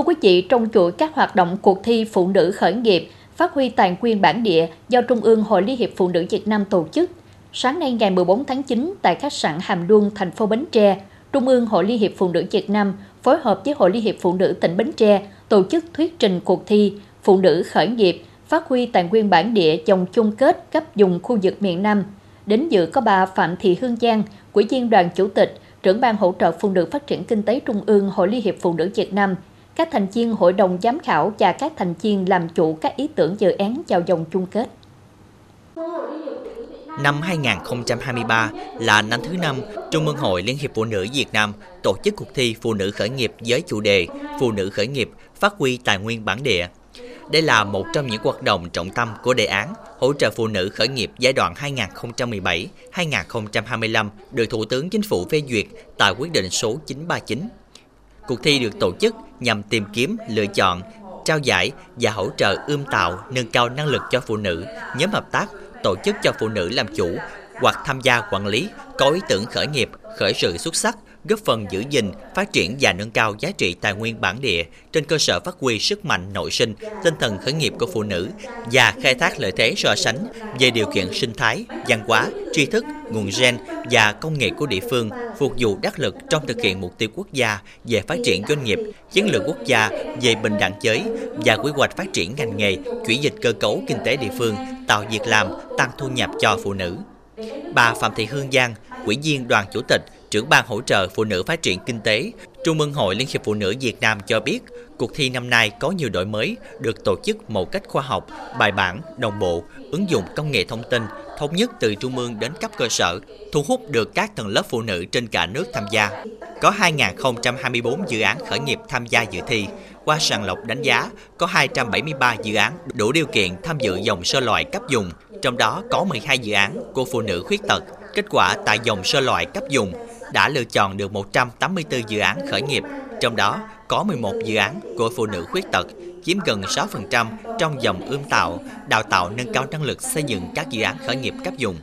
Thưa quý vị, trong chuỗi các hoạt động cuộc thi phụ nữ khởi nghiệp, phát huy tài nguyên bản địa do Trung ương Hội Liên hiệp Phụ nữ Việt Nam tổ chức, sáng nay ngày 14 tháng 9 tại khách sạn Hàm Luông thành phố Bến Tre, Trung ương Hội Liên hiệp Phụ nữ Việt Nam phối hợp với Hội Liên hiệp Phụ nữ tỉnh Bến Tre tổ chức thuyết trình cuộc thi Phụ nữ khởi nghiệp, phát huy tài nguyên bản địa dòng chung kết cấp vùng khu vực miền Nam. Đến dự có bà Phạm Thị Hương Giang, Ủy viên đoàn chủ tịch, trưởng ban hỗ trợ phụ nữ phát triển kinh tế Trung ương Hội Liên hiệp Phụ nữ Việt Nam, các thành viên hội đồng giám khảo và các thành viên làm chủ các ý tưởng dự án vào vòng chung kết. Năm 2023 là năm thứ năm Trung ương Hội Liên hiệp Phụ nữ Việt Nam tổ chức cuộc thi Phụ nữ khởi nghiệp với chủ đề Phụ nữ khởi nghiệp phát huy tài nguyên bản địa. Đây là một trong những hoạt động trọng tâm của đề án hỗ trợ phụ nữ khởi nghiệp giai đoạn 2017-2025 được Thủ tướng Chính phủ phê duyệt tại quyết định số 939. Cuộc thi được tổ chức nhằm tìm kiếm, lựa chọn, trao giải và hỗ trợ ươm tạo, nâng cao năng lực cho phụ nữ, nhóm hợp tác, tổ chức cho phụ nữ làm chủ hoặc tham gia quản lý, có ý tưởng khởi nghiệp, khởi sự xuất sắc, góp phần giữ gìn, phát triển và nâng cao giá trị tài nguyên bản địa trên cơ sở phát huy sức mạnh nội sinh, tinh thần khởi nghiệp của phụ nữ và khai thác lợi thế so sánh về điều kiện sinh thái, văn hóa, tri thức, nguồn gen và công nghệ của địa phương phục vụ đắc lực trong thực hiện mục tiêu quốc gia về phát triển doanh nghiệp, chiến lược quốc gia về bình đẳng giới và quy hoạch phát triển ngành nghề, chuyển dịch cơ cấu kinh tế địa phương, tạo việc làm, tăng thu nhập cho phụ nữ. Bà Phạm Thị Hương Giang, Ủy viên đoàn chủ tịch, trưởng ban hỗ trợ phụ nữ phát triển kinh tế, Trung ương Hội Liên hiệp Phụ nữ Việt Nam cho biết, cuộc thi năm nay có nhiều đổi mới, được tổ chức một cách khoa học, bài bản, đồng bộ, ứng dụng công nghệ thông tin, thống nhất từ trung ương đến cấp cơ sở, thu hút được các tầng lớp phụ nữ trên cả nước tham gia. Có 2.024 dự án khởi nghiệp tham gia dự thi. Qua sàng lọc đánh giá, có 273 dự án đủ điều kiện tham dự dòng sơ loại cấp dùng, trong đó có 12 dự án của phụ nữ khuyết tật. Kết quả tại dòng sơ loại cấp dùng đã lựa chọn được 184 dự án khởi nghiệp, trong đó có 11 dự án của phụ nữ khuyết tật, chiếm gần 6% trong dòng ươm tạo, đào tạo nâng cao năng lực xây dựng các dự án khởi nghiệp cấp dùng.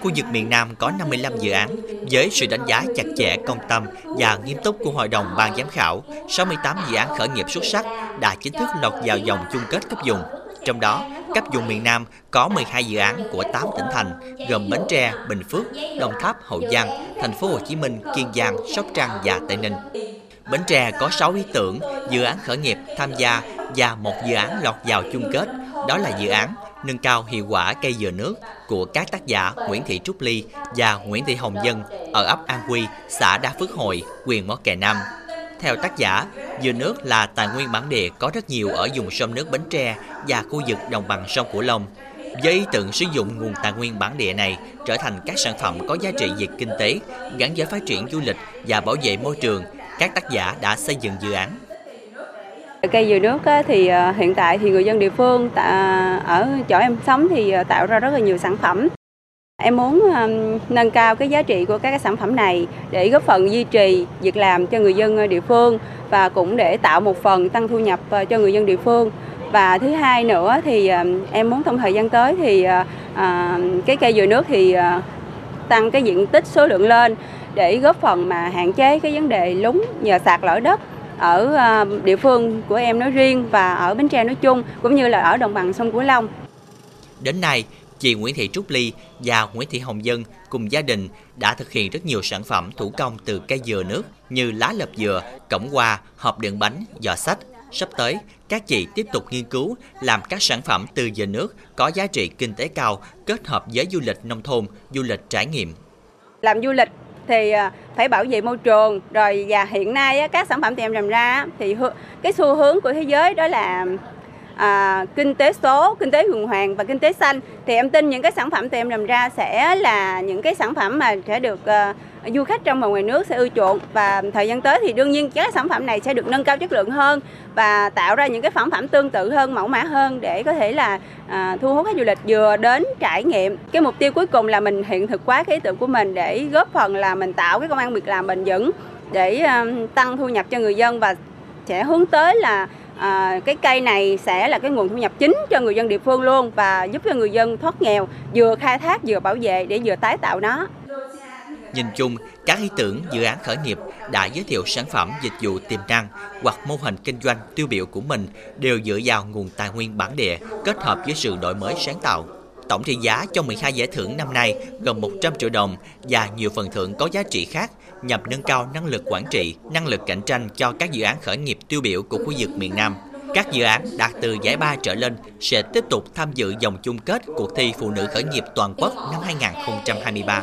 Khu vực miền Nam có 55 dự án, với sự đánh giá chặt chẽ công tâm và nghiêm túc của Hội đồng ban giám khảo, 68 dự án khởi nghiệp xuất sắc đã chính thức lọt vào dòng chung kết cấp dùng. Trong đó, cấp vùng miền Nam có 12 dự án của 8 tỉnh thành gồm Bến Tre, Bình Phước, Đồng Tháp, Hậu Giang, Thành phố Hồ Chí Minh, Kiên Giang, Sóc Trăng và Tây Ninh. Bến Tre có 6 ý tưởng, dự án khởi nghiệp tham gia và một dự án lọt vào chung kết, đó là dự án nâng cao hiệu quả cây dừa nước của các tác giả Nguyễn Thị Trúc Ly và Nguyễn Thị Hồng Dân ở ấp An Quy, xã Đa Phước Hội, huyện Mỏ Cày Nam. Theo tác giả, dừa nước là tài nguyên bản địa có rất nhiều ở vùng sông nước Bến Tre và khu vực đồng bằng sông Cửu Long. Với ý tưởng sử dụng nguồn tài nguyên bản địa này trở thành các sản phẩm có giá trị về kinh tế, gắn với phát triển du lịch và bảo vệ môi trường, các tác giả đã xây dựng dự án. Cây dừa nước thì à, hiện tại thì người dân địa phương à, ở chỗ em sống thì à, tạo ra rất là nhiều sản phẩm Em muốn nâng cao cái giá trị của các cái sản phẩm này để góp phần duy trì việc làm cho người dân ờ, địa phương và cũng để tạo một phần tăng thu nhập ờ, cho người dân địa phương. Và thứ hai nữa thì em muốn trong thời gian tới thì ờ, cái cây dừa nước thì tăng cái diện tích số lượng lên để góp phần mà hạn chế cái vấn đề lúng nhờ sạt lở đất ở địa phương của em nói riêng và ở Bến Tre nói chung cũng như là ở đồng bằng sông Cửu Long. Đến nay, chị Nguyễn Thị Trúc Ly và Nguyễn Thị Hồng Dân cùng gia đình đã thực hiện rất nhiều sản phẩm thủ công từ cây dừa nước như lá lợp dừa, cổng hoa, hộp đựng bánh, giỏ sách. Sắp tới, các chị tiếp tục nghiên cứu làm các sản phẩm từ dừa nước có giá trị kinh tế cao kết hợp với du lịch nông thôn, du lịch trải nghiệm. Làm du lịch thì à, phải bảo vệ môi trường rồi và hiện nay các sản phẩm tiệm làm ra thì cái xu hướng của thế giới đó là à, kinh tế số, kinh tế tuần hoàn và kinh tế xanh thì em tin những cái sản phẩm tụi em làm ra sẽ là những cái sản phẩm mà sẽ được à, du khách trong và ngoài nước sẽ ưa chuộng và thời gian tới thì đương nhiên các sản phẩm này sẽ được nâng cao chất lượng hơn và tạo ra những cái sản phẩm tương tự hơn, mẫu mã hơn để có thể là à, thu hút khách du lịch vừa đến trải nghiệm. Cái mục tiêu cuối cùng là mình hiện thực hóa cái ý tưởng của mình để góp phần là mình tạo cái công an việc làm bền vững để uh, tăng thu nhập cho người dân và sẽ hướng tới là à, cái cây này sẽ là cái nguồn thu nhập chính cho người dân địa phương luôn và giúp cho người dân thoát nghèo vừa khai thác vừa bảo vệ để vừa tái tạo nó Nhìn chung, các ý tưởng dự án khởi nghiệp đã giới thiệu sản phẩm dịch vụ tiềm năng hoặc mô hình kinh doanh tiêu biểu của mình đều dựa vào nguồn tài nguyên bản địa kết hợp với sự đổi mới sáng tạo. Tổng trị giá cho 12 giải thưởng năm nay gần 100 triệu đồng và nhiều phần thưởng có giá trị khác nhằm nâng cao năng lực quản trị, năng lực cạnh tranh cho các dự án khởi nghiệp tiêu biểu của khu vực miền Nam. Các dự án đạt từ giải ba trở lên sẽ tiếp tục tham dự vòng chung kết cuộc thi Phụ nữ khởi nghiệp toàn quốc năm 2023.